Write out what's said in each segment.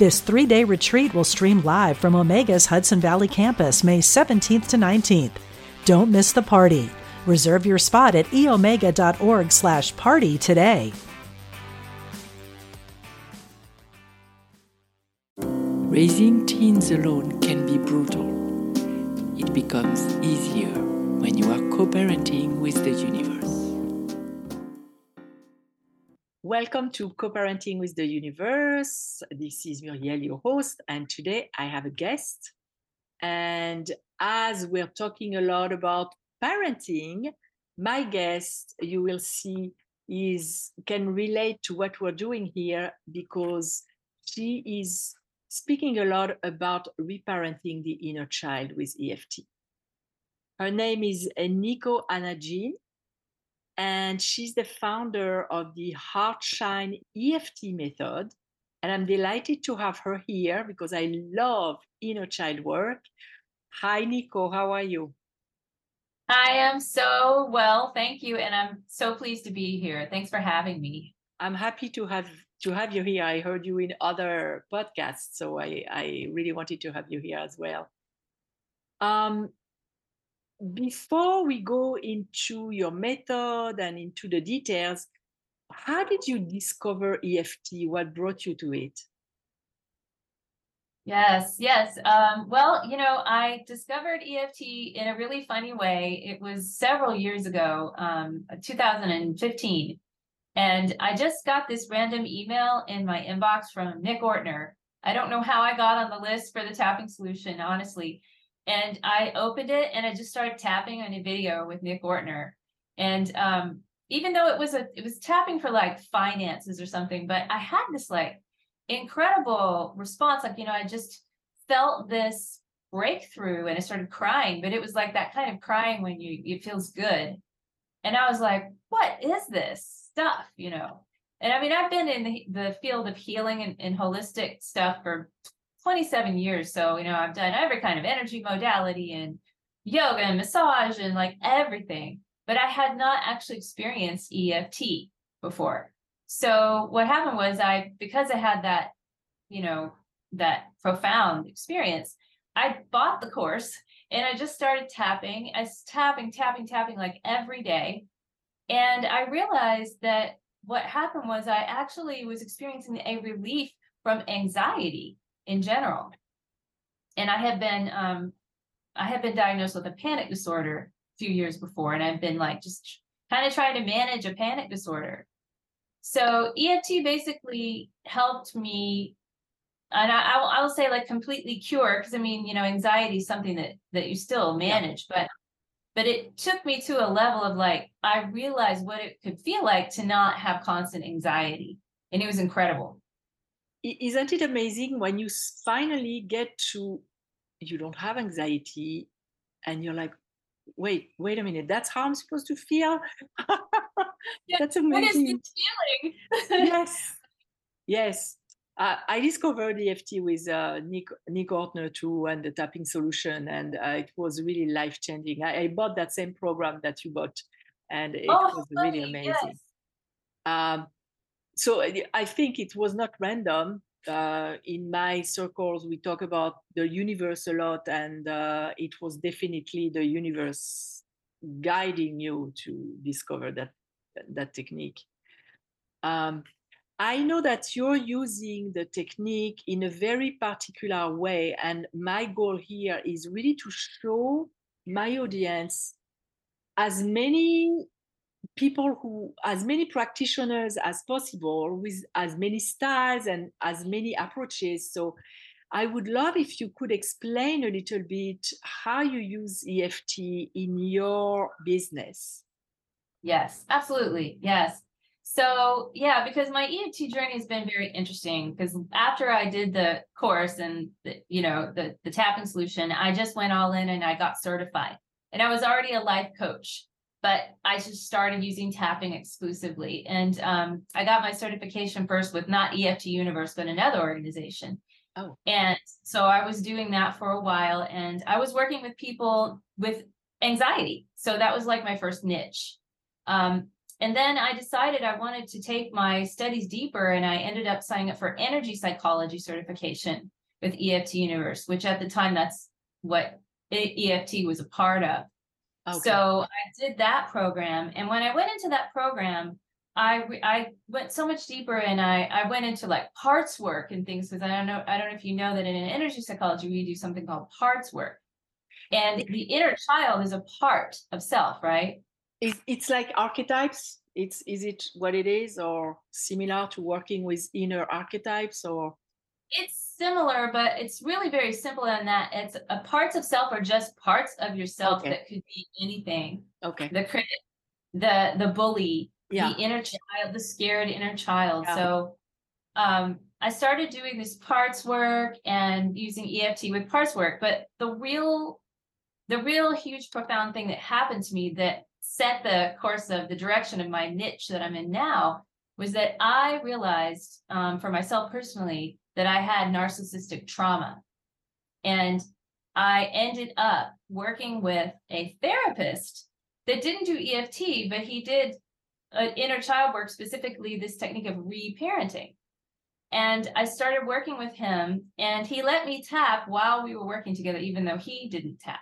This three day retreat will stream live from Omega's Hudson Valley campus May 17th to 19th. Don't miss the party. Reserve your spot at eomega.org slash party today. Raising teens alone can be brutal. It becomes easier when you are co parenting with the universe. Welcome to Co-Parenting with the Universe. This is Muriel, your host, and today I have a guest. And as we're talking a lot about parenting, my guest, you will see, is can relate to what we're doing here because she is speaking a lot about reparenting the inner child with EFT. Her name is Niko Ana Jeanne, and she's the founder of the Heartshine EFT method. And I'm delighted to have her here because I love inner child work. Hi, Niko. How are you? I am so well, thank you, and I'm so pleased to be here. Thanks for having me. I'm happy to have to have you here. I heard you in other podcasts, so I I really wanted to have you here as well. Um, before we go into your method and into the details, how did you discover EFT? What brought you to it? Yes, yes. Um, well, you know, I discovered EFT in a really funny way. It was several years ago, um, 2015. And I just got this random email in my inbox from Nick Ortner. I don't know how I got on the list for the tapping solution, honestly and I opened it and I just started tapping on a video with Nick Ortner. And um, even though it was a it was tapping for like finances or something, but I had this like incredible response. Like, you know, I just felt this breakthrough and I started crying, but it was like that kind of crying when you it feels good. And I was like, what is this stuff? You know? And I mean, I've been in the, the field of healing and, and holistic stuff for 27 years. So, you know, I've done every kind of energy modality and yoga and massage and like everything, but I had not actually experienced EFT before. So, what happened was I, because I had that, you know, that profound experience, I bought the course and I just started tapping. I was tapping, tapping, tapping like every day. And I realized that what happened was I actually was experiencing a relief from anxiety in general. And I have been um, I have been diagnosed with a panic disorder a few years before, and I've been like just kind of trying to manage a panic disorder. So EFT basically helped me, and I, I, will, I will say like completely cure because I mean you know anxiety is something that that you still manage, yeah. but but it took me to a level of like I realized what it could feel like to not have constant anxiety, and it was incredible isn't it amazing when you finally get to you don't have anxiety and you're like wait wait a minute that's how i'm supposed to feel yeah, that's amazing what is this feeling yes yes uh, I discovered EFT with uh, Nick, Nick Ortner too and the tapping solution, and uh, it was really life changing. I, I, bought that same program that you bought, and it oh, was funny, really amazing. Yes. Um, so I think it was not random. Uh, in my circles, we talk about the universe a lot, and uh, it was definitely the universe guiding you to discover that that technique. Um, I know that you're using the technique in a very particular way, and my goal here is really to show my audience as many people who as many practitioners as possible with as many styles and as many approaches. So i would love if you could explain a little bit how you use eft in your business. Yes absolutely yes. So yeah, because my EFT journey has been very interesting because after I did the course and the, you know the the tapping solution, I just went all in and I got certified. And I was already a life coach, but I just started using tapping exclusively. And um, I got my certification first with not EFT Universe, but another organization. Oh. And so I was doing that for a while and I was working with people with anxiety. So that was like my first niche. Um, and then I decided I wanted to take my studies deeper, and I ended up signing up for energy psychology certification with EFT Universe, which at the time that's what EFT was a part of. Okay. So I did that program, and when I went into that program, I I went so much deeper, and I I went into like parts work and things because I don't know I don't know if you know that in energy psychology we do something called parts work, and the inner child is a part of self, right? It's, it's like archetypes. It's is it what it is, or similar to working with inner archetypes, or? It's similar, but it's really very simple in that it's a parts of self are just parts of yourself okay. that could be anything. Okay. The critic, the the bully, yeah. the inner child, the scared inner child. Yeah. So um I started doing this parts work and using EFT with parts work, but the real the real huge profound thing that happened to me that set the course of the direction of my niche that I'm in now was that I realized um, for myself personally that I had narcissistic trauma. And I ended up working with a therapist that didn't do EFT, but he did uh, inner child work, specifically this technique of reparenting. And I started working with him, and he let me tap while we were working together, even though he didn't tap.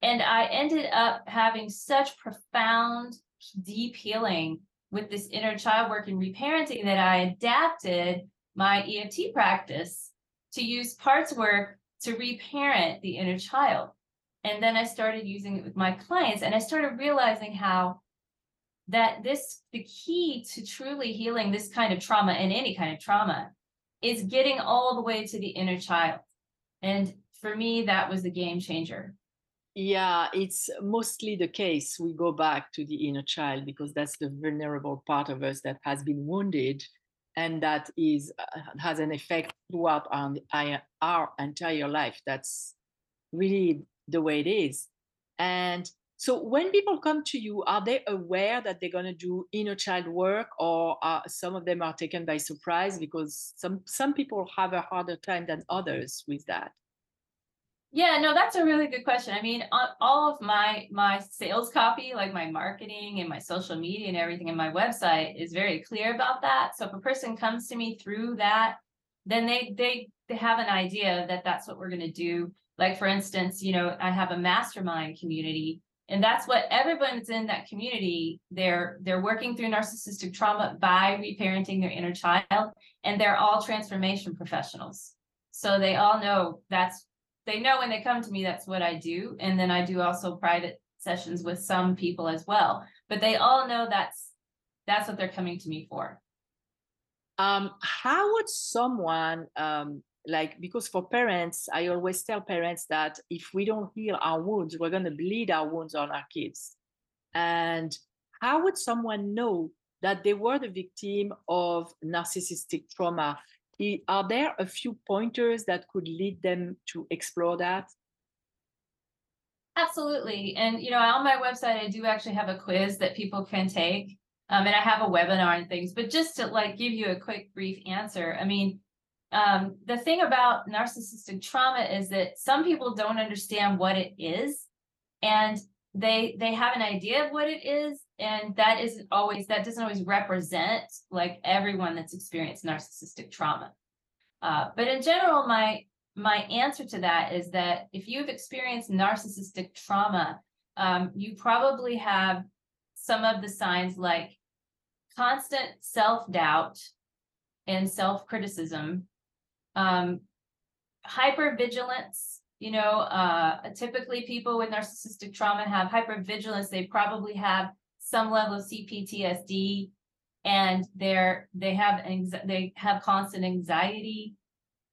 And I ended up having such profound, deep healing with this inner child work and reparenting that I adapted my EFT practice to use parts work to reparent the inner child. And then I started using it with my clients and I started realizing how that this the key to truly healing this kind of trauma and any kind of trauma is getting all the way to the inner child. And for me, that was the game changer. Yeah, it's mostly the case. We go back to the inner child because that's the vulnerable part of us that has been wounded and that is uh, has an effect throughout our, our entire life. That's really the way it is. And so when people come to you, are they aware that they're going to do inner child work or are, some of them are taken by surprise because some some people have a harder time than others with that? Yeah, no, that's a really good question. I mean, all of my my sales copy, like my marketing and my social media and everything in my website is very clear about that. So if a person comes to me through that, then they they they have an idea that that's what we're going to do. Like for instance, you know, I have a mastermind community and that's what everyone's in that community they're they're working through narcissistic trauma by reparenting their inner child and they're all transformation professionals. So they all know that's they know when they come to me that's what I do. And then I do also private sessions with some people as well. But they all know that's that's what they're coming to me for. Um, how would someone um, like because for parents, I always tell parents that if we don't heal our wounds, we're gonna bleed our wounds on our kids. And how would someone know that they were the victim of narcissistic trauma are there a few pointers that could lead them to explore that? Absolutely. And, you know, on my website, I do actually have a quiz that people can take. Um, and I have a webinar and things, but just to like give you a quick brief answer. I mean, um, the thing about narcissistic trauma is that some people don't understand what it is and they they have an idea of what it is and that isn't always that doesn't always represent like everyone that's experienced narcissistic trauma. Uh, but in general my my answer to that is that if you've experienced narcissistic trauma um, you probably have some of the signs like constant self-doubt and self-criticism um, hypervigilance you know uh, typically people with narcissistic trauma have hypervigilance they probably have some level of CPTSD and they're they have they have constant anxiety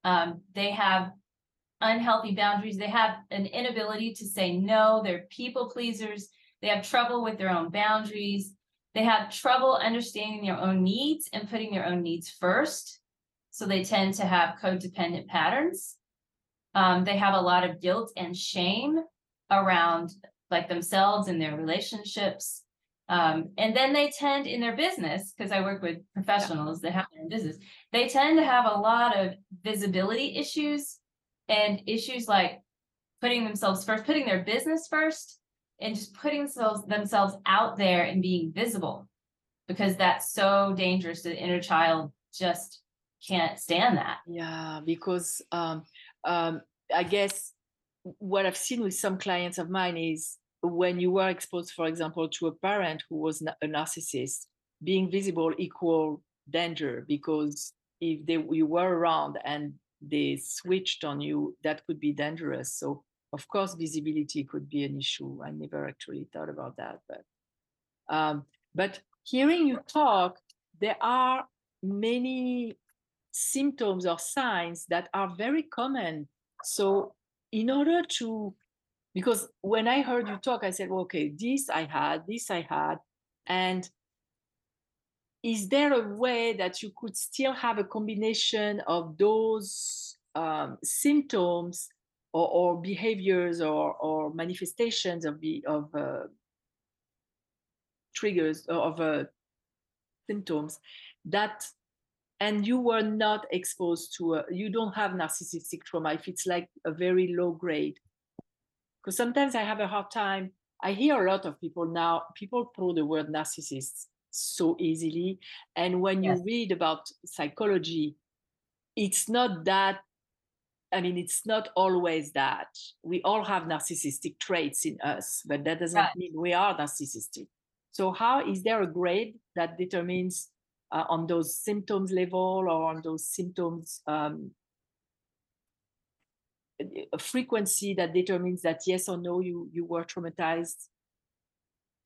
um, they have unhealthy boundaries they have an inability to say no they're people pleasers they have trouble with their own boundaries They have trouble understanding their own needs and putting their own needs first. So they tend to have codependent patterns. Um, they have a lot of guilt and shame around like themselves and their relationships. Um, and then they tend in their business, because I work with professionals that have their business, they tend to have a lot of visibility issues and issues like putting themselves first, putting their business first, and just putting themselves themselves out there and being visible because that's so dangerous the inner child just can't stand that yeah because um, um, i guess what i've seen with some clients of mine is when you were exposed for example to a parent who was a narcissist being visible equal danger because if they you were around and they switched on you that could be dangerous. So of course visibility could be an issue. I never actually thought about that but um, but hearing you talk there are many symptoms or signs that are very common so in order to because when i heard you talk i said well, okay this i had this i had and is there a way that you could still have a combination of those um, symptoms or, or behaviors or, or manifestations of the of uh, triggers of uh, symptoms that and you were not exposed to a, you don't have narcissistic trauma if it's like a very low grade because sometimes i have a hard time i hear a lot of people now people throw the word narcissist so easily and when yes. you read about psychology it's not that I mean, it's not always that. We all have narcissistic traits in us, but that doesn't right. mean we are narcissistic. So, how is there a grade that determines uh, on those symptoms level or on those symptoms um, frequency that determines that yes or no you you were traumatized?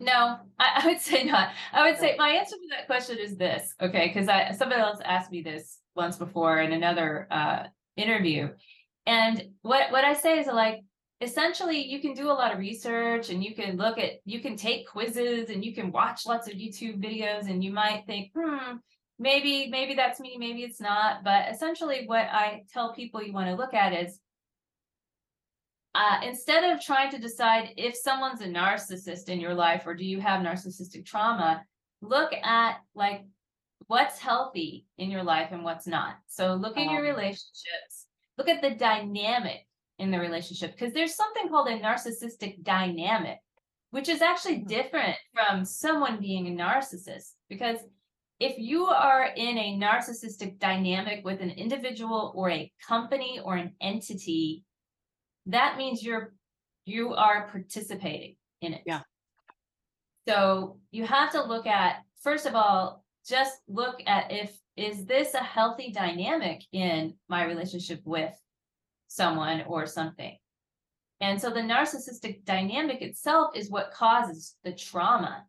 No, I, I would say not. I would say my answer to that question is this, okay? Because I somebody else asked me this once before in another uh, interview. And what what I say is like essentially you can do a lot of research and you can look at you can take quizzes and you can watch lots of YouTube videos and you might think, hmm, maybe maybe that's me, maybe it's not. But essentially what I tell people you want to look at is uh, instead of trying to decide if someone's a narcissist in your life or do you have narcissistic trauma, look at like what's healthy in your life and what's not. So look at um, your relationships look at the dynamic in the relationship because there's something called a narcissistic dynamic which is actually mm-hmm. different from someone being a narcissist because if you are in a narcissistic dynamic with an individual or a company or an entity that means you're you are participating in it yeah so you have to look at first of all just look at if is this a healthy dynamic in my relationship with someone or something? And so the narcissistic dynamic itself is what causes the trauma.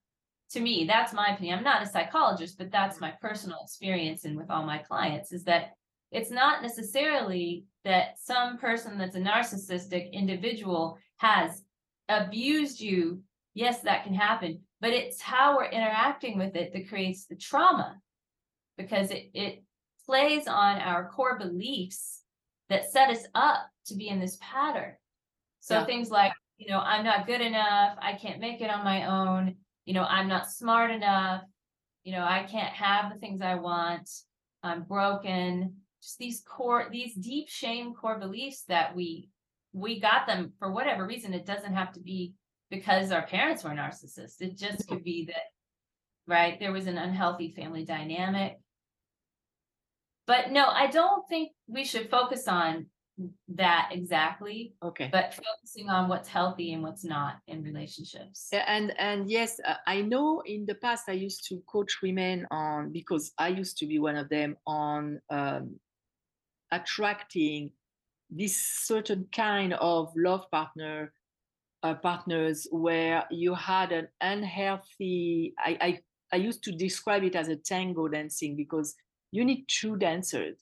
To me, that's my opinion. I'm not a psychologist, but that's my personal experience and with all my clients is that it's not necessarily that some person that's a narcissistic individual has abused you. Yes, that can happen, but it's how we're interacting with it that creates the trauma because it, it plays on our core beliefs that set us up to be in this pattern. So yeah. things like, you know, I'm not good enough, I can't make it on my own, you know, I'm not smart enough, you know, I can't have the things I want, I'm broken. Just these core, these deep shame core beliefs that we we got them for whatever reason. It doesn't have to be because our parents were narcissists. It just mm-hmm. could be that, right? There was an unhealthy family dynamic but no, I don't think we should focus on that exactly. Okay. But focusing on what's healthy and what's not in relationships. And and yes, uh, I know in the past I used to coach women on because I used to be one of them on um, attracting this certain kind of love partner uh, partners where you had an unhealthy I, I I used to describe it as a tango dancing because you need two dancers.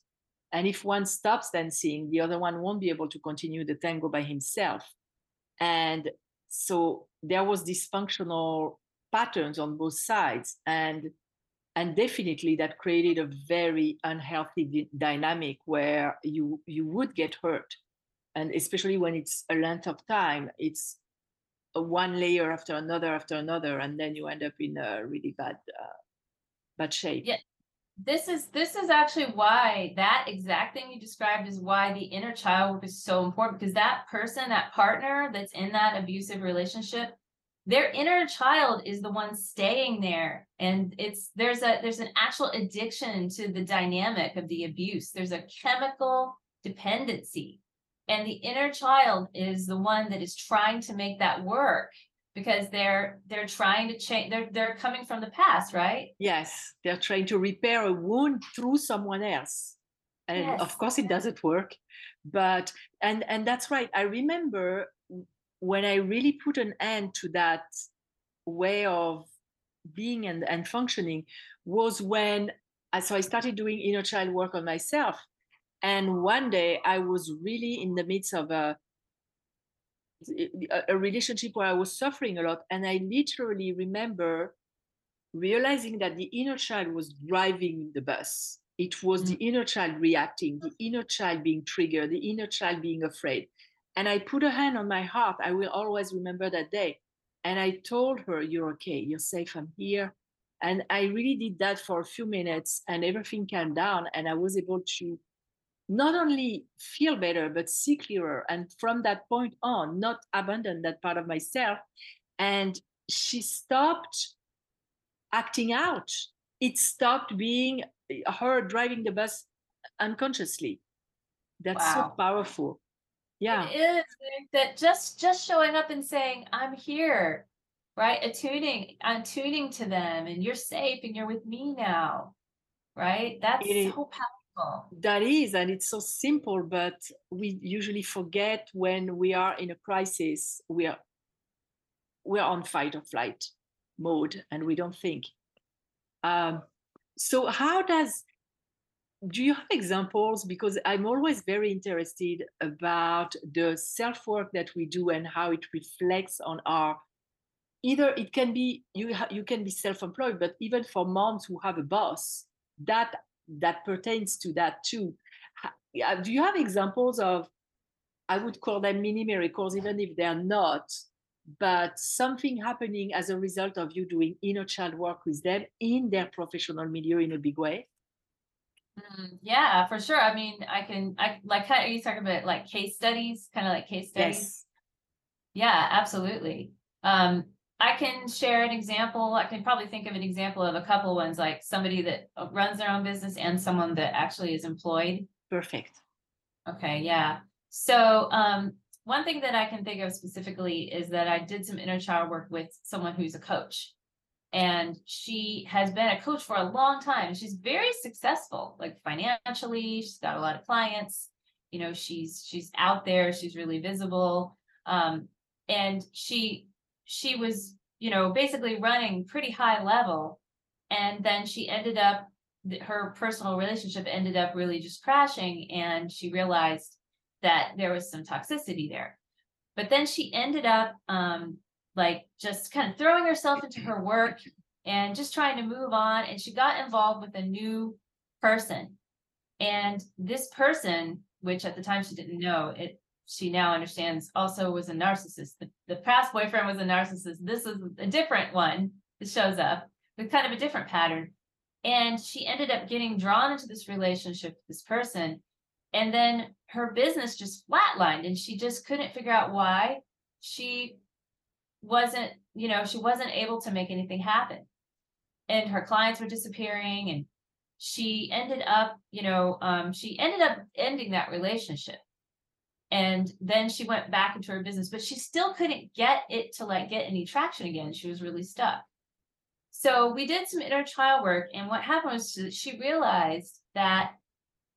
And if one stops dancing, the other one won't be able to continue the tango by himself. And so there was dysfunctional patterns on both sides and and definitely that created a very unhealthy d- dynamic where you you would get hurt and especially when it's a length of time it's one layer after another after another and then you end up in a really bad uh, bad shape yeah this is this is actually why that exact thing you described is why the inner child work is so important because that person that partner that's in that abusive relationship their inner child is the one staying there. And it's there's a there's an actual addiction to the dynamic of the abuse. There's a chemical dependency. And the inner child is the one that is trying to make that work because they're they're trying to change they're they're coming from the past right? Yes they're trying to repair a wound through someone else. And yes. of course it doesn't work but and and that's right. I remember when i really put an end to that way of being and, and functioning was when so i started doing inner child work on myself. And one day i was really in the midst of a a relationship where I was suffering a lot. And I literally remember realizing that the inner child was driving the bus. It was mm-hmm. the inner child reacting, the inner child being triggered, the inner child being afraid. And I put a hand on my heart. I will always remember that day. And I told her, You're okay, you're safe, I'm here. And I really did that for a few minutes and everything calmed down. And I was able to not only feel better, but see clearer. And from that point on, not abandon that part of myself. And she stopped acting out. It stopped being uh, her driving the bus unconsciously. That's wow. so powerful. Yeah. It is that just just showing up and saying, I'm here, right? Attuning, attuning to them and you're safe and you're with me now. Right? That's so powerful that is, and it's so simple, but we usually forget when we are in a crisis, we are we're on fight or flight mode and we don't think. Um, so how does do you have examples because i'm always very interested about the self work that we do and how it reflects on our either it can be you ha- you can be self employed but even for moms who have a boss that that pertains to that too. Do you have examples of, I would call them mini miracles, even if they're not, but something happening as a result of you doing inner child work with them in their professional milieu in a big way? Mm, yeah, for sure. I mean, I can, I like, are you talking about like case studies, kind of like case studies? Yes. Yeah, absolutely. Um, I can share an example. I can probably think of an example of a couple ones, like somebody that uh, runs their own business and someone that actually is employed. Perfect. Okay, yeah. So um, one thing that I can think of specifically is that I did some inner child work with someone who's a coach. And she has been a coach for a long time. She's very successful, like financially. She's got a lot of clients. You know, she's she's out there. She's really visible. Um, and she she was, you know, basically running pretty high level. And then she ended up, her personal relationship ended up really just crashing. And she realized that there was some toxicity there. But then she ended up um, like just kind of throwing herself into her work and just trying to move on. And she got involved with a new person. And this person, which at the time she didn't know, it she now understands also was a narcissist. The, the past boyfriend was a narcissist. This is a different one that shows up with kind of a different pattern. And she ended up getting drawn into this relationship with this person. And then her business just flatlined and she just couldn't figure out why she wasn't, you know, she wasn't able to make anything happen. And her clients were disappearing and she ended up, you know, um, she ended up ending that relationship and then she went back into her business but she still couldn't get it to like get any traction again. She was really stuck. So we did some inner child work and what happened was she realized that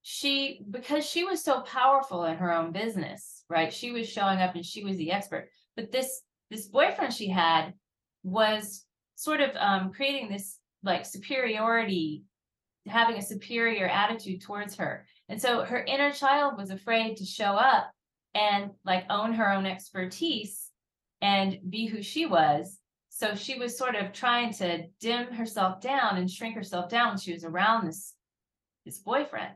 she because she was so powerful in her own business right? She was showing up and she was the expert. But this this boyfriend she had was sort of um, creating this like superiority having a superior attitude towards her. And so her inner child was afraid to show up and like own her own expertise and be who she was. So she was sort of trying to dim herself down and shrink herself down when she was around this this boyfriend.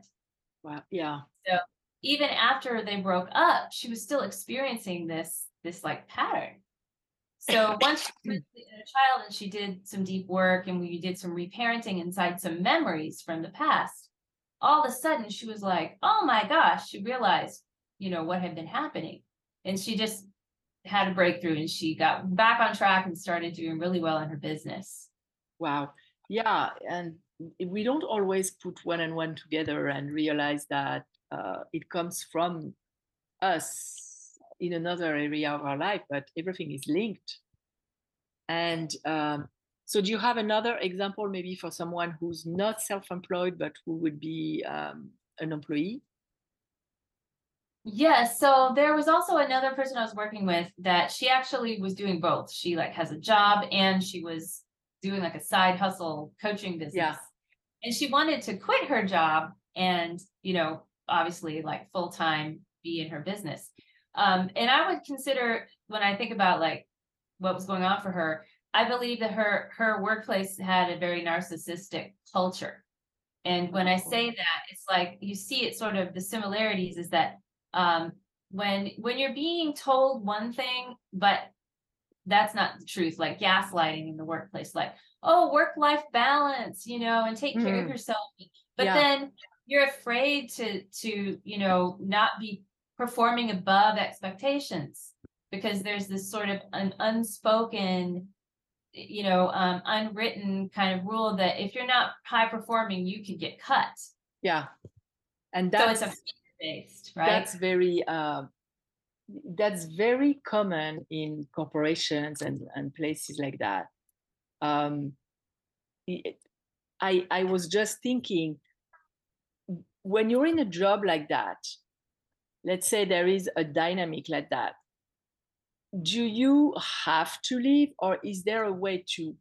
Wow. Yeah. So even after they broke up, she was still experiencing this this like pattern. So once she was a child and she did some deep work and we did some reparenting inside some memories from the past, all of a sudden she was like, oh my gosh, she realized, you know, what had been happening. And she just had a breakthrough and she got back on track and started doing really well in her business. Wow. Yeah. And we don't always put one and one together and realize that uh, it comes from us in another area of our life, but everything is linked. And um, so, do you have another example, maybe for someone who's not self-employed but who would be um, an employee? Yes. So there was also another person I was working with that she actually was doing both. She like has a job and she was doing like a side hustle coaching business. Yeah. And she wanted to quit her job and, you know, obviously like full time be in her business. Um, and I would consider when I think about like what was going on for her, I believe that her her workplace had a very narcissistic culture. And when I say that, it's like you see it sort of the similarities is that um, when when you're being told one thing, but that's not the truth, like gaslighting in the workplace, like, oh, work life balance, you know, and take care of yourself. But Yeah. then you're afraid to to you know not be performing above expectations because there's this sort of an unspoken you know um unwritten kind of rule that if you're not high performing you could get cut Yeah. And so that's it's a based right that's very uh, that's very common in corporations and, and places like that. Um, I I was just thinking when you're in a job like that, let's say there is a dynamic like that, do you have to leave or is there a way to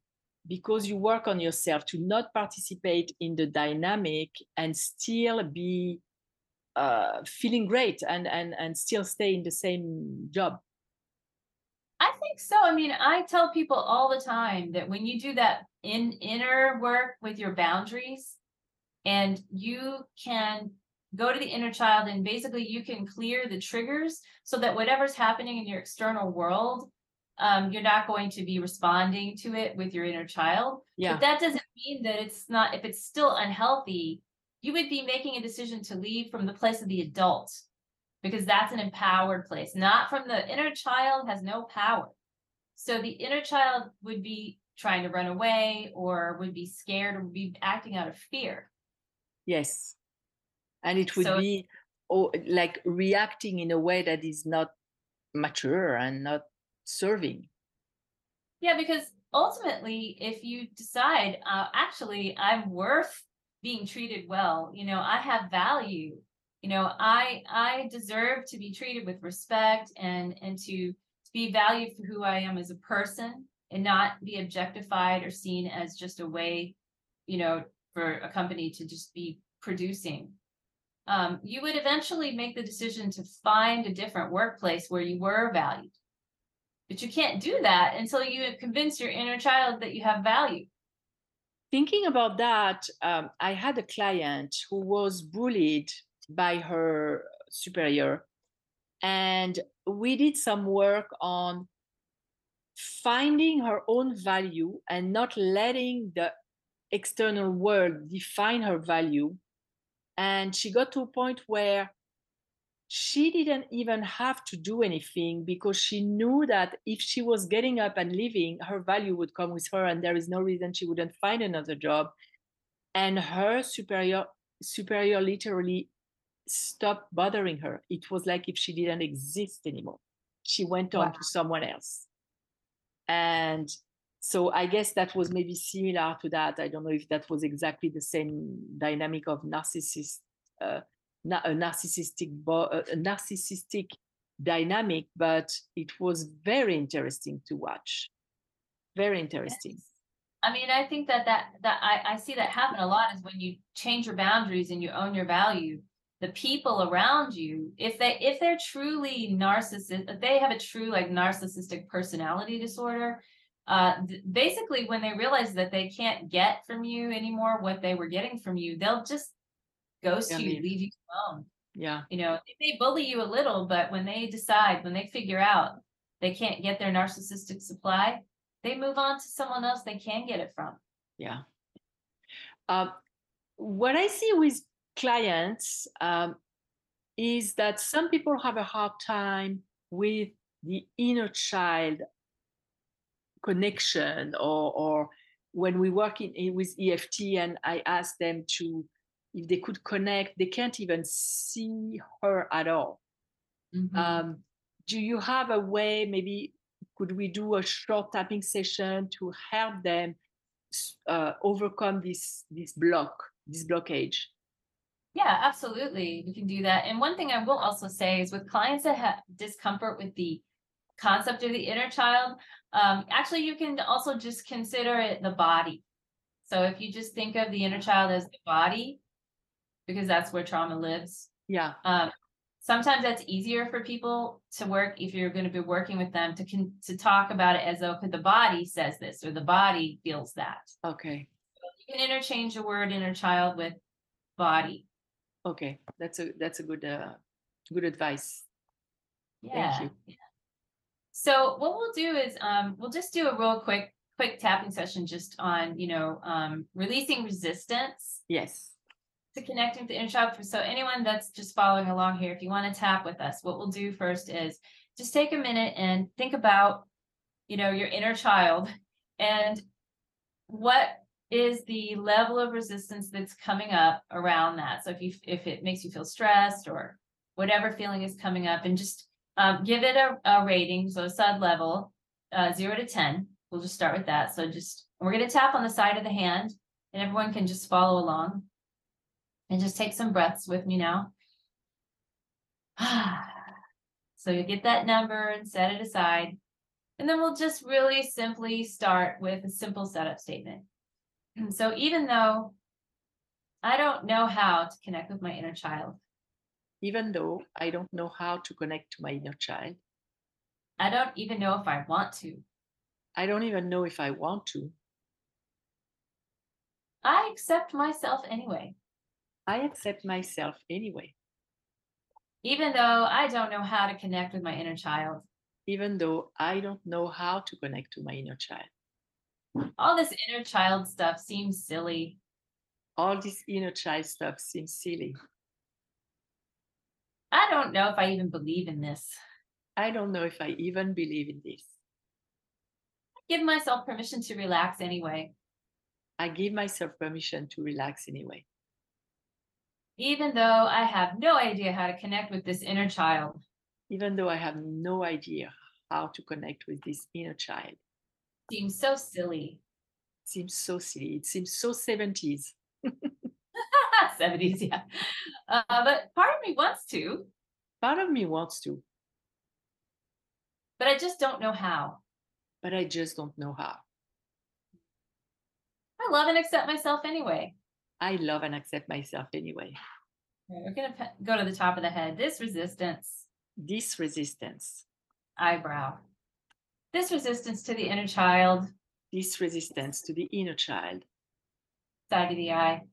because you work on yourself to not participate in the dynamic and still be uh, feeling great and and and still stay in the same job? I think so. I mean, I tell people all the time that when you do that in inner work with your boundaries and you can go to the inner child and basically you can clear the triggers so that whatever's happening in your external world um, you're not going to be responding to it with your inner child. Yeah. but that doesn't mean that it's not if it's still unhealthy you would be making a decision to leave from the place of the adult because that's an empowered place not from the inner child has no power. So the inner child would be trying to run away or would be scared or would be acting out of fear. Yes. And it would So- be oh, like reacting in a way that is not mature and not serving. Yeah, because ultimately, if you decide, uh, actually, I'm worth being treated well, you know, I have value, you know, I I deserve to be treated with respect and and to to be valued for who I am as a person and not be objectified or seen as just a way, you know, for a company to just be producing. Um, you would eventually make the decision to find a different workplace where you were valued. But you can't do that until you convince your inner child that you have value. Thinking about that um, i had a client who was bullied by her superior. And we did some work on finding her own value and not letting the external world define her value. And she got to a point where she didn't even have to do anything because she knew that if she was getting up and leaving her value would come with her and there is no reason she wouldn't find another job. And her superior superior literally stopped bothering her. It was like if she didn't exist anymore. She went on Wow. to someone else. And so i guess that was maybe similar to that. I don't know if that was exactly the same dynamic of narcissist uh, na- a narcissistic bo- a narcissistic dynamic but it was very interesting to watch very interesting Yes. I mean, I think that that that I, I see that happen a lot is when you change your boundaries and you own your value, the people around you, if they if they're truly narcissist, if they have a true like narcissistic personality disorder, uh, th- basically, when they realize that they can't get from you anymore what they were getting from you, they'll just ghost Yeah, you, leave. leave you alone. Yeah. You know, they may bully you a little, but when they decide, when they figure out they can't get their narcissistic supply, they move on to someone else they can get it from. Yeah. Um, what I see with clients um, is that some people have a hard time with the inner child connection or, or when we work in- with EFT and I ask them to if they could connect, they can't even see her at all. Mhm. Um, do you have a way, maybe could we do a short tapping session to help them uh, overcome this this block, this blockage? Yeah, absolutely. We can do that. And one thing I will also say is with clients that have discomfort with the concept of the inner child, um, actually, you can also just consider it the body. So if you just think of the inner child as the body, because that's where trauma lives, Yeah, um, sometimes that's easier for people to work if you're going to be working with them to con- to talk about it as though okay, the body says this or the body feels that. okay, You can interchange the word inner child with body. okay. That's a that's a good uh, good advice. Yeah. you. yeah. So what we'll do is um we'll just do a real quick quick tapping session just on you know um releasing resistance Yes. To connecting with the inner child. So anyone that's just following along here, if you want to tap with us, what we'll do first is just take a minute and think about you know your inner child and what is the level of resistance that's coming up around that. So if you if it makes you feel stressed or whatever feeling is coming up, and just um, give it a, a rating, so a sud level, uh, zero to ten. We'll just start with that. So just we're gonna tap on the side of the hand, and everyone can just follow along, and just take some breaths with me now. so you get that number and set it aside, and then we'll just really simply start with a simple setup statement. And so even though I don't know how to connect with my inner child, Even though I don't know how to connect to my inner child, I don't even know if I want to. I don't even know if I want to. I accept myself anyway, I accept myself anyway, even though I don't know how to connect with my inner child. even though I don't know how to connect to my inner child. All this inner child stuff seems silly. All this inner child stuff seems silly. I don't know if I even believe in this. I don't know if I even believe in this. I give myself permission to relax anyway, I give myself permission to relax anyway, even though I have no idea how to connect with this inner child. even though I have no idea how to connect with this inner child. Seems so silly. Seems so silly. It seems so 70s. 70s, yeah. Uh, but part of me wants to, Part of me wants to, but I just don't know how. but I just don't know how. I love and accept myself anyway. I love and accept myself anyway. We're gonna pe- go to the top of the head. This resistance, This resistance, eyebrow. This resistance to the inner child, this resistance to the inner child, side of the eye.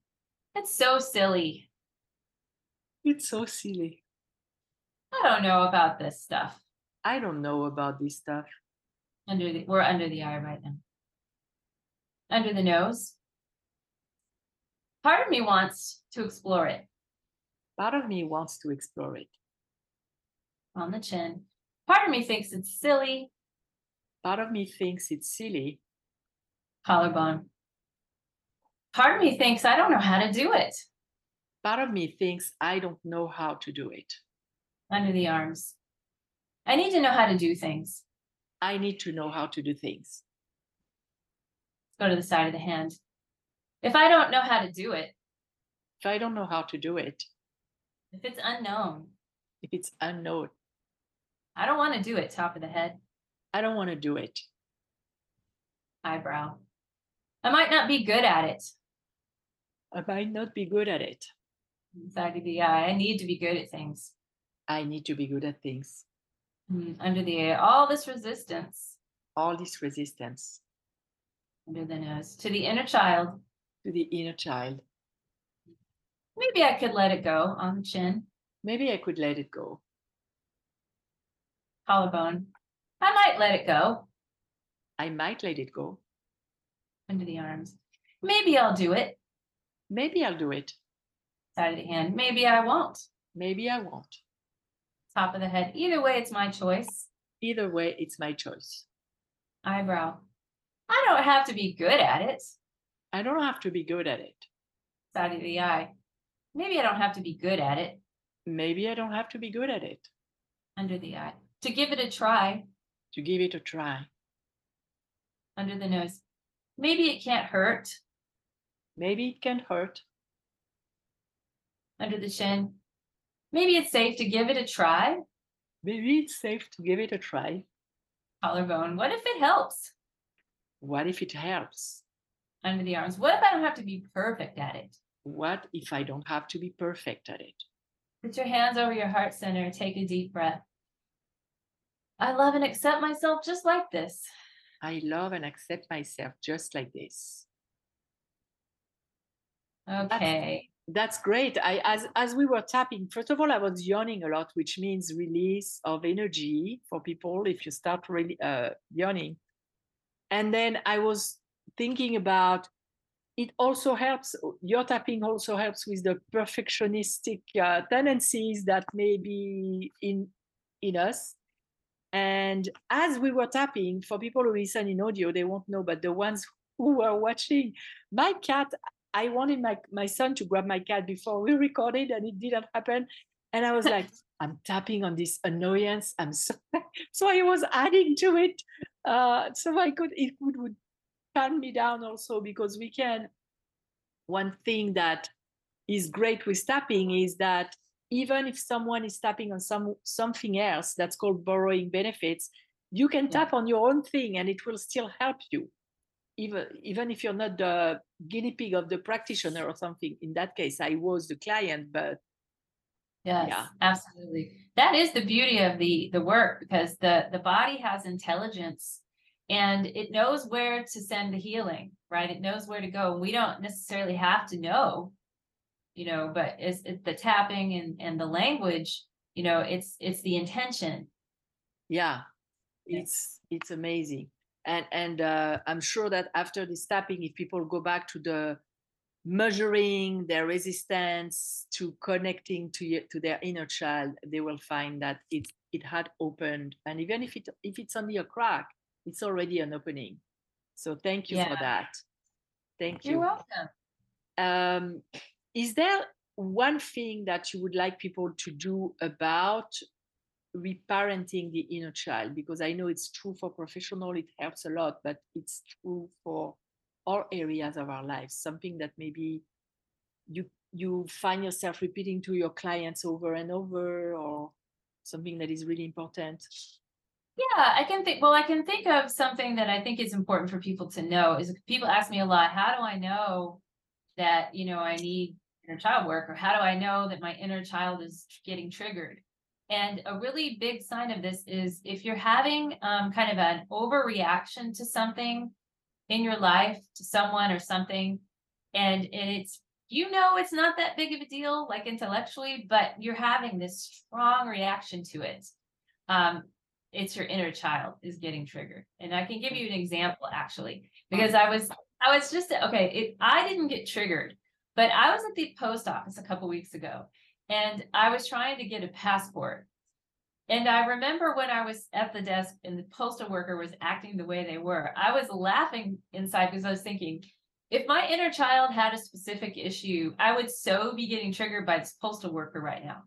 It's so silly. it's so silly. I don't know about this stuff. I don't know about this stuff. Under the we're under the eye right now. Under the nose. Part of me wants to explore it Part of me wants to explore it. on the chin. Part of me thinks it's silly. Part of me thinks it's silly. Collarbone. Part of me thinks I don't know how to do it. Part of me thinks I don't know how to do it. Under the arms. I need to know how to do things. I need to know how to do things. Let's go to the side of the hand. If I don't know how to do it, If I don't know how to do it, if it's unknown, if it's unknown, I don't want to do it. Top of the head, I don't want to do it. eyebrow. I might not be good at it. I might not be good at it. Side of the eye. I need to be good at things. I need to be good at things. Hmm, Under the eye, all this resistance. All this resistance. Under the nose. To the inner child. To the inner child. Maybe I could let it go on the chin. Maybe I could let it go. Collarbone. I might let it go. I might let it go. Under the arms. Maybe I'll do it. Maybe I'll do it. Side of the hand. Maybe I won't. Maybe I won't. Top of the head. Either way, it's my choice. Either way, it's my choice. Eyebrow. I don't have to be good at it. I don't have to be good at it. Side of the eye. Maybe I don't have to be good at it. Maybe I don't have to be good at it. Under the eye. To give it a try. To give it a try. Under the nose. Maybe it can't hurt. Maybe it can't hurt. Under the chin. Maybe it's safe to give it a try. Maybe it's safe to give it a try. Collarbone. What if it helps? What if it helps? Under the arms. What if I don't have to be perfect at it? What if I don't have to be perfect at it? Put your hands over your heart center. Take a deep breath. I love and accept myself just like this. I love and accept myself just like this. Okay. That's, that's great. I as as we were tapping, first of all, I was yawning a lot, which means release of energy for people if you start really uh, yawning. And then I was thinking about it also helps your tapping also helps with the perfectionistic uh, tendencies that may be in in us. And as we were tapping for people who listen in audio they won't know but the ones who were watching my cat i wanted my, my son to grab my cat before we recorded and it didn't happen. And i was like i'm tapping on this annoyance. I'm so so i was adding to it uh, so i could it would, would calm me down also because we can one thing that is great with tapping is that even if someone is tapping on some something else that's called borrowing benefits you can tap on your own thing and it will still help you. Even even if you're not the guinea pig of the practitioner or something. In that case i was the client but yes yeah. absolutely. That is the beauty of the the work because the the body has intelligence and it knows where to send the healing right? It knows where to go. We don't necessarily have to know you know but it's, it's the tapping and and the language you know it's it's the intention. Yeah. It's it's amazing. And and uh, i'm sure that after this tapping if people go back to the measuring their resistance to connecting to to their inner child they will find that it it had opened. And even if it if it's only a crack it's already an opening. So thank you yeah. for that. Thank you. You're welcome. Um, is there one thing that you would like people to do about reparenting the inner child? Because I know it's true for professional, it helps a lot, but it's true for all areas of our lives. Something that maybe you you find yourself repeating to your clients over and over, or something that is really important. Yeah, I can think, well, I can think of something that I think is important for people to know is people ask me a lot, how do I know that, you know, I need inner child work or how do I know that my inner child is getting triggered? And a really big sign of this is if you're having um, kind of an overreaction to something in your life, to someone or something, and, it's you know it's not that big of a deal, like intellectually, but you're having this strong reaction to it. Um, it's your inner child is getting triggered. And I can give you an example actually, because I was I was just okay, it I didn't get triggered, but I was at the post office a couple weeks ago and I was trying to get a passport. And I remember when I was at the desk and the postal worker was acting the way they were, I was laughing inside because I was thinking, if my inner child had a specific issue, I would so be getting triggered by this postal worker right now.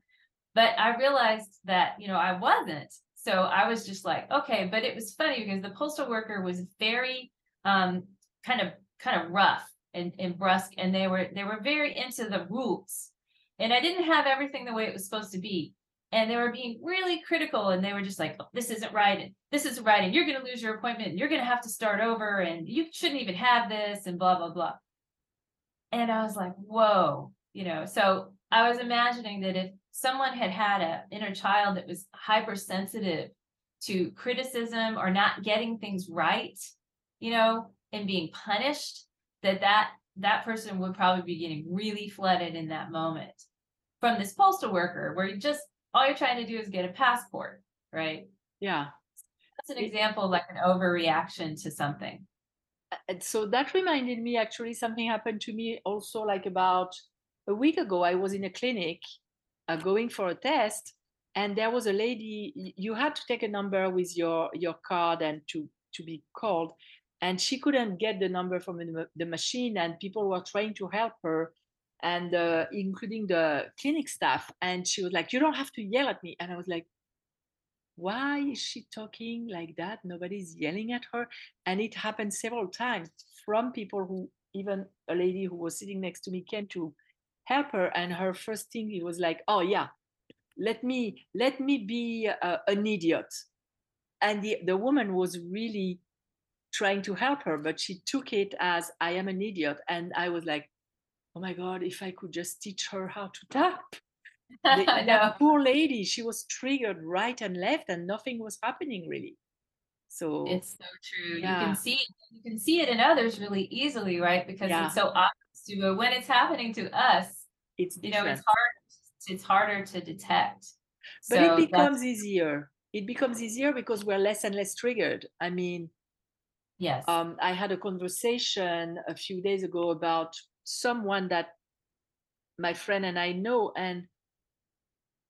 But I realized that, you know, I wasn't. So I was just like, okay, but it was funny because the postal worker was very um, kind of kind of rough and, and brusque, and they were they were very into the rules. And I didn't have everything the way it was supposed to be. And they were being really critical, and they were just like, oh, "This isn't right, and this isn't right, and you're going to lose your appointment, and you're going to have to start over, and you shouldn't even have this, and blah blah blah." And I was like, "Whoa," you know. So I was imagining that if someone had had an inner child that was hypersensitive to criticism or not getting things right, you know, and being punished, that that that person would probably be getting really flooded in that moment from this postal worker where you just all you're trying to do is get a passport, right? Yeah. That's an example of like an overreaction to something. And so that reminded me actually something happened to me also like about a week ago. I was in a clinic uh, going for a test and there was a lady you had to take a number with your your card and to to be called and she couldn't get the number from the, machine and people were trying to help her and uh, including the clinic staff and she was like you don't have to yell at me and i was like why is she talking like that? Nobody's yelling at her and it happened several times from people who even a lady who was sitting next to me came to help her and her first thing it was like oh yeah let me let me be uh, an idiot. And the, the woman was really trying to help her but she took it as i am an idiot. And i was like oh my god if i could just teach her how to tap. The, that poor lady she was triggered right and left and nothing was happening really. So it's so true. Yeah. you can see you can see it in others really easily right? Because yeah. it's so obvious to but when it's happening to us it's different. you know it's hard it's harder to detect. But so it becomes easier. It becomes easier because we're less and less triggered. I mean yes. um, i had a conversation a few days ago about someone that my friend and i know and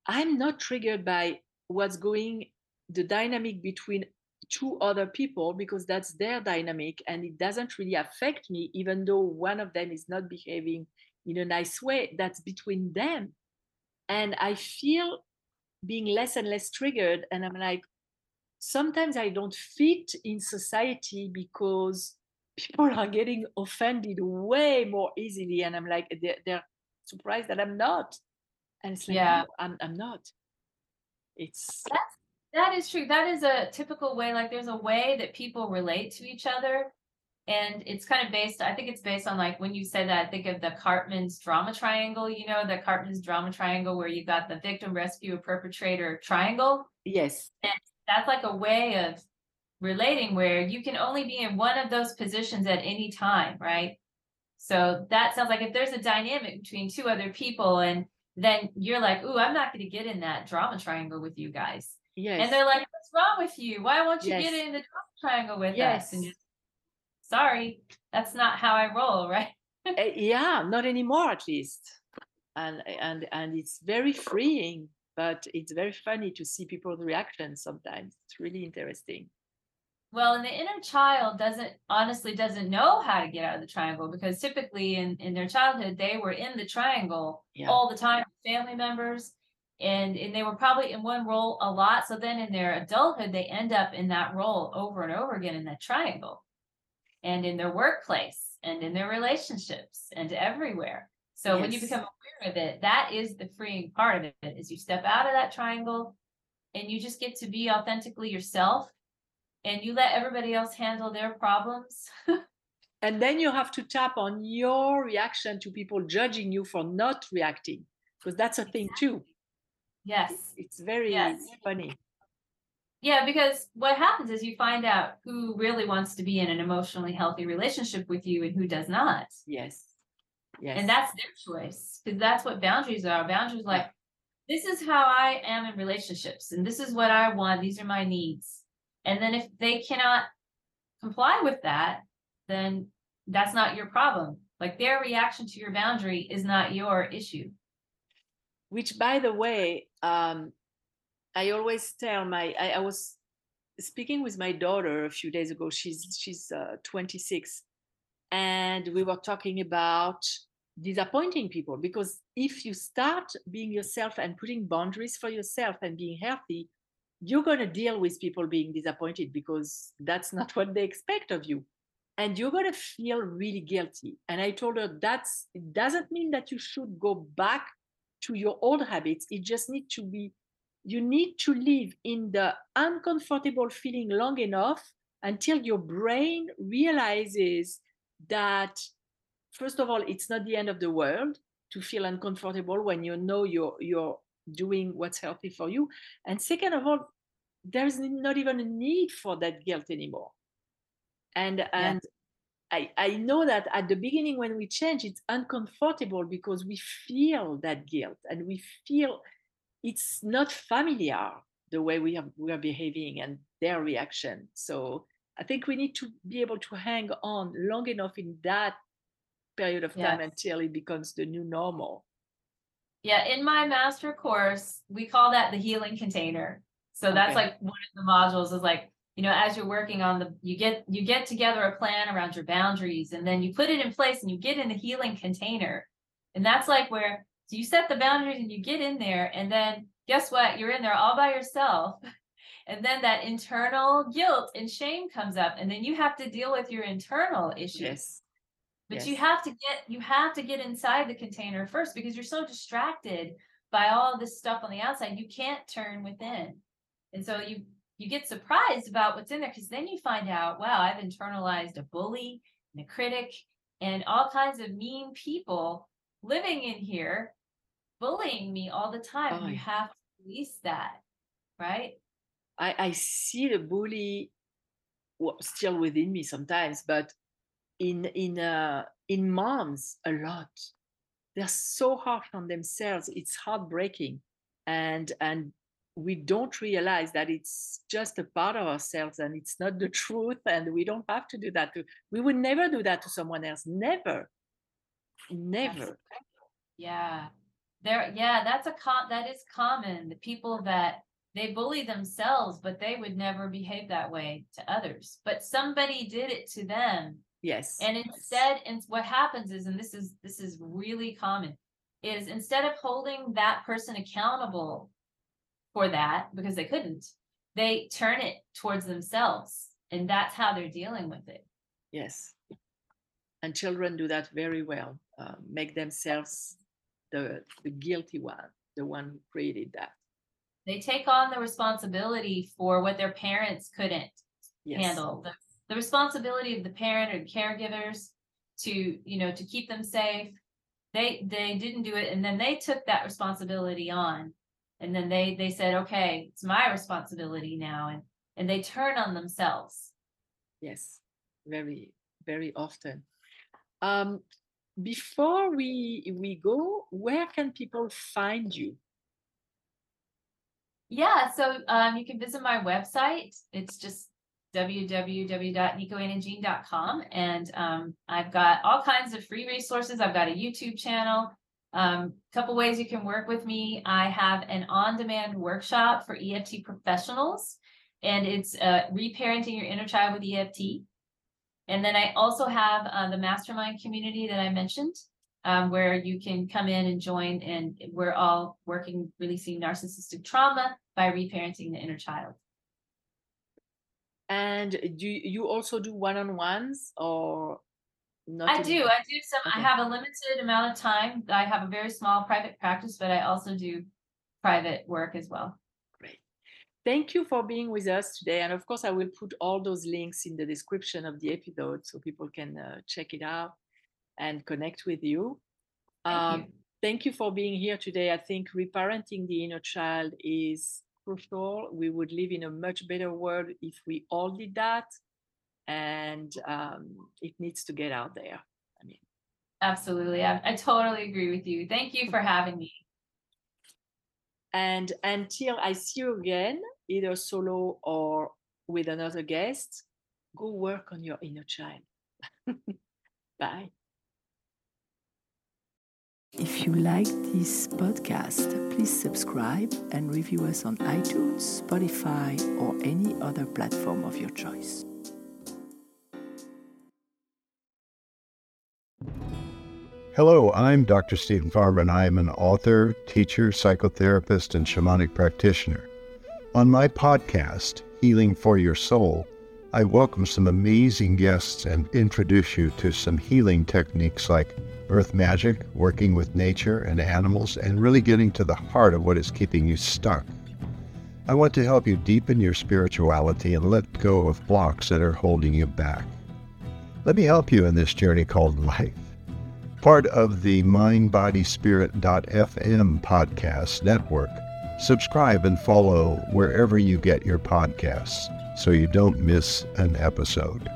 i'm not triggered by what's going the dynamic between two other people because that's their dynamic and it doesn't really affect me even though one of them is not behaving in a nice way that's between them. And i feel being less and less triggered and i'm like sometimes i don't fit in society because people are getting offended way more easily and i'm like they're, they're surprised that i'm not. And it's like yeah. No, I'm, I'm not. It's that's that is true. That is a typical way like there's a way that people relate to each other and it's kind of based i think it's based on like when you said that think of the Karpman's drama triangle you know the Karpman's drama triangle where you got the victim rescue perpetrator triangle? Yes. And that's like a way of relating where you can only be in one of those positions at any time right? So that sounds like if there's a dynamic between two other people and then you're like ooh i'm not going to get in that drama triangle with you guys. Yes. and they're like what's wrong with you? Why won't you yes. get in the drama triangle with yes. us? And just sorry, that's not how I roll, right? uh, yeah, not anymore at least. And and and it's very freeing, but it's very funny to see people's reactions sometimes. It's really interesting. Well, and the inner child doesn't honestly doesn't know how to get out of the triangle because typically in, in their childhood they were in the triangle yeah. all the time with family members and and they were probably in one role a lot. So then in their adulthood they end up in that role over and over again in that triangle and in their workplace and in their relationships and everywhere. So yes. when you become aware of it, that is the freeing part of it is you step out of that triangle and you just get to be authentically yourself and you let everybody else handle their problems. and then you have to tap on your reaction to people judging you for not reacting because that's a exactly. thing too. Yes. It's very yes. funny. Yeah, because what happens is you find out who really wants to be in an emotionally healthy relationship with you and who does not. Yes. Yes. And that's their choice because that's what boundaries are. Boundaries like this is how I am in relationships and this is what I want. These are my needs. And then if they cannot comply with that, then that's not your problem. Like their reaction to your boundary is not your issue. Which, by the way, um, I always tell my I, I, was speaking with my daughter a few days ago. She's she's uh, 26, and we were talking about disappointing people because if you start being yourself and putting boundaries for yourself and being healthy, you're going to deal with people being disappointed because that's not what they expect of you. And you're going to feel really guilty. And i told her that's it doesn't mean that you should go back to your old habits. It just needs to be you need to live in the uncomfortable feeling long enough until your brain realizes that first of all it's not the end of the world to feel uncomfortable when you know you're you're doing what's healthy for you. And second of all there's not even a need for that guilt anymore. And and I, I know that at the beginning when we change it's uncomfortable because we feel that guilt and we feel it's not familiar the way we, have, we are behaving and their reaction so i think we need to be able to hang on long enough in that period of time yes. until it becomes the new normal yeah in my master course we call that the healing container so that's okay. like one of the modules is like you know as you're working on the you get you get together a plan around your boundaries and then you put it in place and you get in the healing container and that's like where so you set the boundaries and you get in there and then guess what you're in there all by yourself and then that internal guilt and shame comes up and then you have to deal with your internal issues yes. but yes. you have to get you have to get inside the container first because you're so distracted by all this stuff on the outside you can't turn within and so you you get surprised about what's in there because then you find out, wow, I've internalized a bully and a critic and all kinds of mean people living in here bullying me all the time. Oh, you have to release that, right? I, I see the bully well, still within me sometimes, but in in uh, in moms a lot. They're so harsh on themselves. It's heartbreaking, and and we don't realize that it's just a part of ourselves and it's not the truth and we don't have to do that to we would never do that to someone else never never yeah there yeah that's a con that is common the people that they bully themselves but they would never behave that way to others but somebody did it to them. Yes. And instead and what happens is and this is this is really common is instead of holding that person accountable for that because they couldn't they turn it towards themselves and that's how they're dealing with it. Yes. And children do that very well uh, make themselves the the guilty one the one who created that. They take on the responsibility for what their parents couldn't yes. handle. The, the responsibility of the parent or the caregivers to you know to keep them safe. They they didn't do it and then they took that responsibility on. And then they they said okay it's my responsibility now and and they turn on themselves. Yes very very often. Um before we we go where can people find you yeah so um you can visit my website it's just www.nicoanajeanne.com and um, i've got all kinds of free resources i've got a youtube channel um, couple ways you can work with me. I have an on-demand workshop for EFT professionals, and it's uh, reparenting your inner child with EFT. And then I also have uh, the mastermind community that I mentioned, um, where you can come in and join, and we're all working releasing narcissistic trauma by reparenting the inner child. And do you also do one-on-ones or I do. I do some. Okay. I have a limited amount of time. I have a very small private practice, but I also do private work as well. Thank you for being with us today. And of course, I will put all those links in the description of the episode so people can uh, check it out and connect with you. Thank, um, you. thank you for being here today. I think reparenting the inner child is crucial. We would live in a much better world if we all did that and um, it needs to get out there. I mean, absolutely, I, I totally agree with you. Thank you for having me. And until I see you again, either solo or with another guest, go work on your inner child. Bye. If you like this podcast, please subscribe and review us on iTunes, Spotify, or any other platform of your choice. Hello, I'm Dr. Steven Farmer, and I am an author, teacher, psychotherapist, and shamanic practitioner. On my podcast, Healing for Your Soul, I welcome some amazing guests and introduce you to some healing techniques like earth magic, working with nature and animals, and really getting to the heart of what is keeping you stuck. I want to help you deepen your spirituality and let go of blocks that are holding you back. Let me help you in this journey called life part of the mindbodyspirit.fm podcast network. Subscribe and follow wherever you get your podcasts so you don't miss an episode.